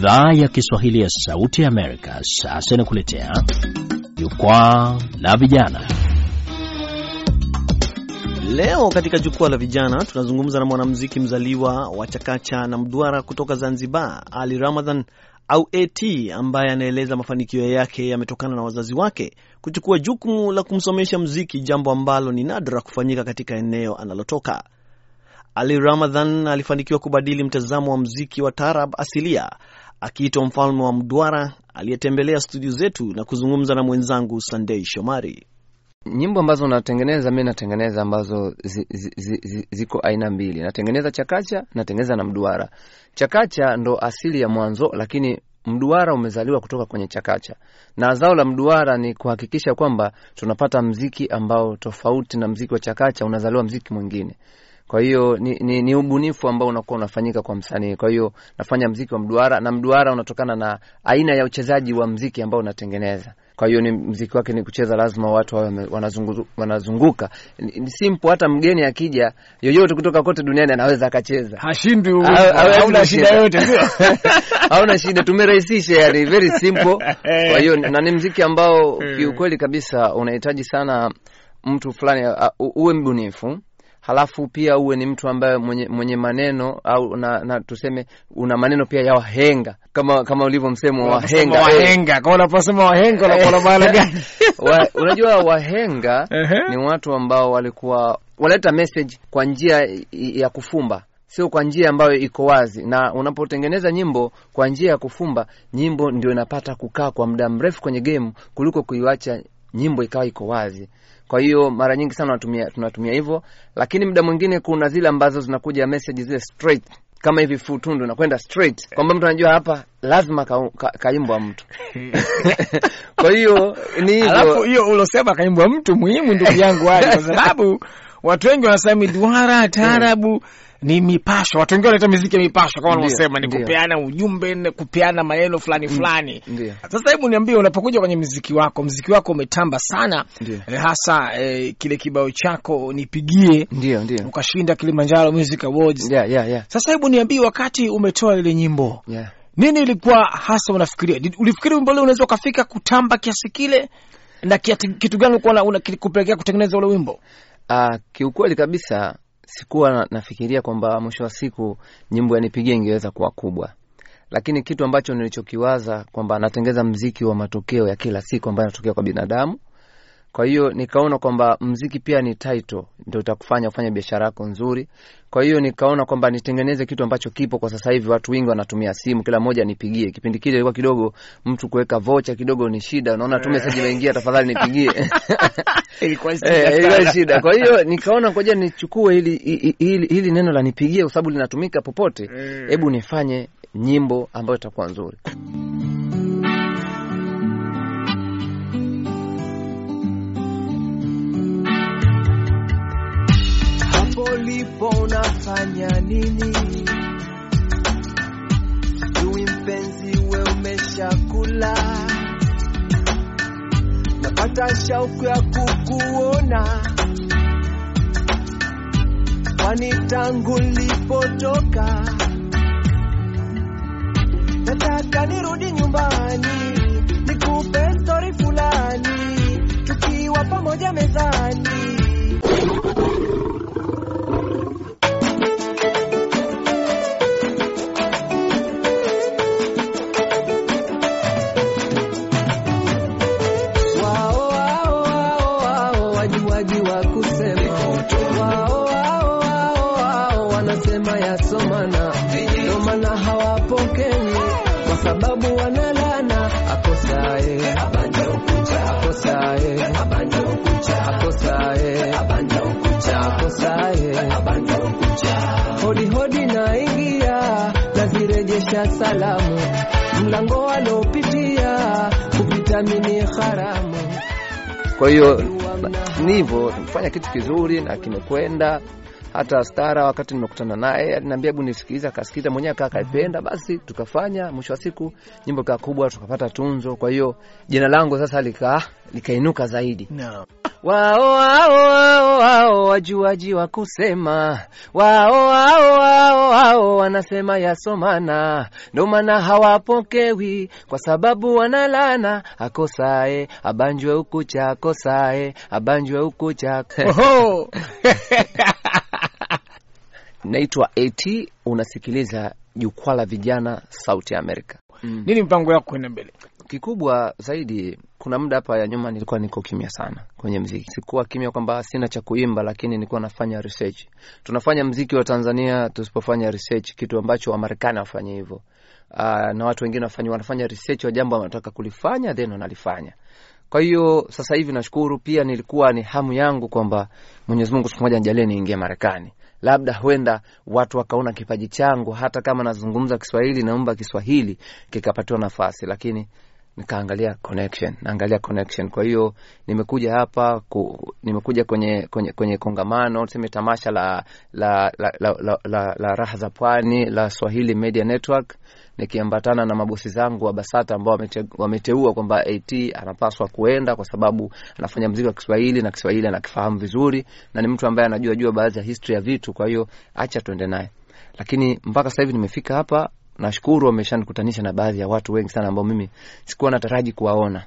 Idhaa ya Kiswahili ya Sauti ya Amerika sasa inakuletea jukwaa la vijana. Leo katika jukwaa la vijana tunazungumza na mwanamuziki mzaliwa wa Chakacha na Mdwara kutoka Zanzibar, Ali Ramadhan au AT, ambaye anaeleza mafanikio yake yametokana na wazazi wake kuchukua jukumu la kumsomesha muziki, jambo ambalo ni nadra kufanyika katika eneo analotoka. Ali Ramadhan alifanikiwa kubadili mtazamo wa mziki wa taarab asilia, akiitwa mfalme wa Mdwara, aliyetembelea studio zetu na kuzungumza na mwenzangu Sandei Shomari. Nyimbo ambazo natengeneza mi natengeneza ambazo zi, zi, zi, ziko aina mbili, natengeneza chakacha, natengeneza na mduara. Chakacha ndo asili ya mwanzo, lakini mduara umezaliwa kutoka kwenye chakacha, na zao la mduara ni kuhakikisha kwamba tunapata mziki ambao tofauti na mziki wa chakacha, unazaliwa mziki mwingine. Kwa hiyo ni, ni, ni ubunifu ambao unakuwa unafanyika kwa msanii. Kwa hiyo nafanya mziki wa mduara, na mduara unatokana na aina ya uchezaji wa mziki ambao unatengeneza. Kwa hiyo ni mziki wake ni kucheza, lazima watu wawe wanazungu, wanazunguka. Ni simple, hata mgeni akija yoyote kutoka kote duniani anaweza akacheza, hashindwi, hauna shida yoyote, sio hauna shida, tumerahisisha, yani very simple. Kwa hiyo na ni mziki ambao kiukweli kabisa unahitaji sana mtu fulani uwe mbunifu halafu pia uwe ni mtu ambaye mwenye, mwenye maneno au na, na tuseme una maneno pia ya wahenga. Kama kama ulivyo msemo wahenga. wahenga. Kwa unaposema wahenga unakuwa maana gani? unajua wahenga ni watu ambao walikuwa wanaleta message kwa njia ya kufumba. Sio kwa njia ambayo iko wazi, na unapotengeneza nyimbo kwa njia ya kufumba, nyimbo ndio inapata kukaa kwa muda mrefu kwenye game kuliko kuiwacha nyimbo ikawa iko wazi. Kwa hiyo mara nyingi sana tunatumia tunatumia hivyo, lakini muda mwingine kuna zile ambazo zinakuja message zile straight kama hivi futundu nakwenda straight kwamba mtu anajua hapa lazima kaimbwa ka, ka mtu kwa hiyo ni hivyo. Alafu hiyo ulosema kaimbwa mtu muhimu, ndugu yangu kwa sababu watu wengi wanasema miduara taarabu ni mipasho. Watu wengine wanaita miziki ya mipasho kama wanavyosema, ni kupeana ujumbe, kupeana maneno fulani fulani. Sasa hebu niambie, unapokuja kwenye mziki wako, mziki wako umetamba sana eh, hasa eh, kile kibao chako nipigie, ndio ndio ukashinda Kilimanjaro Music Awards. Yeah, yeah, yeah. Sasa hebu niambie, wakati umetoa ile nyimbo yeah. nini ilikuwa hasa unafikiria? Ulifikiri wimbo ule unaweza ukafika kutamba kiasi kile, na kitu gani ulikuwa unakupelekea kutengeneza ule wimbo? Uh, kiukweli kabisa sikuwa nafikiria kwamba mwisho wa siku nyimbo yanipigia ingeweza kuwa kubwa, lakini kitu ambacho nilichokiwaza kwamba natengeza mziki wa matokeo ya kila siku ambayo anatokea kwa binadamu. Kwa hiyo nikaona kwamba mziki pia ni title, ndio utakufanya ufanye biashara yako nzuri. Kwa hiyo nikaona kwamba nitengeneze kitu ambacho kipo kwa sasa hivi. Watu wengi wanatumia simu, kila mmoja nipigie. Kipindi kile ilikuwa kidogo mtu kuweka vocha kidogo ni shida, unaona tu message imeingia, tafadhali nipigie ilikuwa eh, shida. Kwa hiyo nikaona ngoja nichukue hili, hili, hili neno la nipigie, kwa sababu linatumika popote. Hebu nifanye nyimbo ambayo itakuwa nzuri. Ulipo unafanya nini? Sijui mpenzi, we umeshakula? Napata shauku ya kukuona, kwani tangu lipotoka nataka nirudi nyumbani, nikupe stori fulani, tukiwa pamoja mezani sababu wanalana akosae akosae akosae akosae hodi hodi naingia nazirejesha salamu. Mlango walopitia kupita mini haramu. Kwa hiyo ni hivyo, fanya kitu kizuri na kimekwenda hata Stara wakati nimekutana naye aliniambia hebu nisikilize, akasikiliza mwenyewe kaa akaipenda, basi tukafanya. Mwisho wa siku nyimbo kaa kubwa, tukapata tunzo. Kwa hiyo jina langu sasa lika likainuka zaidi. No. Wao wao wao wao wajuaji wa kusema, wao wao wao wao wanasema yasomana, ndo maana hawapokewi kwa sababu wanalana. Akosae abanjwe ukucha, akosae abanjwe ukucha. Naitwa AT, unasikiliza jukwaa la vijana Sauti ya Amerika. Nini mpango yako kwenda mbele? Kikubwa zaidi, kuna muda hapa ya nyuma nilikuwa niko kimya sana kwenye mziki. Sikuwa kimya kwamba sina cha kuimba, lakini nilikuwa nafanya research. Tunafanya mziki wa Tanzania tusipofanya research, kitu ambacho Wamarekani wafanye hivyo. Uh, na watu wengine wafanya wanafanya research wa jambo wanataka kulifanya then wanalifanya. Kwa hiyo sasa hivi nashukuru pia, nilikuwa ni hamu yangu kwamba Mwenyezi Mungu siku moja nijalie niingie Marekani, labda huenda watu wakaona kipaji changu, hata kama nazungumza Kiswahili, naomba Kiswahili kikapatiwa nafasi, lakini nikaangalia connection, naangalia connection. Kwa hiyo nimekuja hapa ku, nimekuja kwenye, kwenye, kwenye kongamano tuseme tamasha la, la, la, la, la, la, la raha za pwani la Swahili Media Network nikiambatana na mabosi zangu wa Basata ambao wamete, wameteua kwamba AT anapaswa kuenda kwa sababu anafanya mziki wa Kiswahili na Kiswahili anakifahamu vizuri na ni mtu ambaye anajua jua baadhi ya history ya vitu. Kwa hiyo acha tuende naye, lakini mpaka sasa hivi nimefika hapa nashukuru wameshanikutanisha na baadhi ya watu wengi sana ambao mimi sikuwa nataraji kuwaona.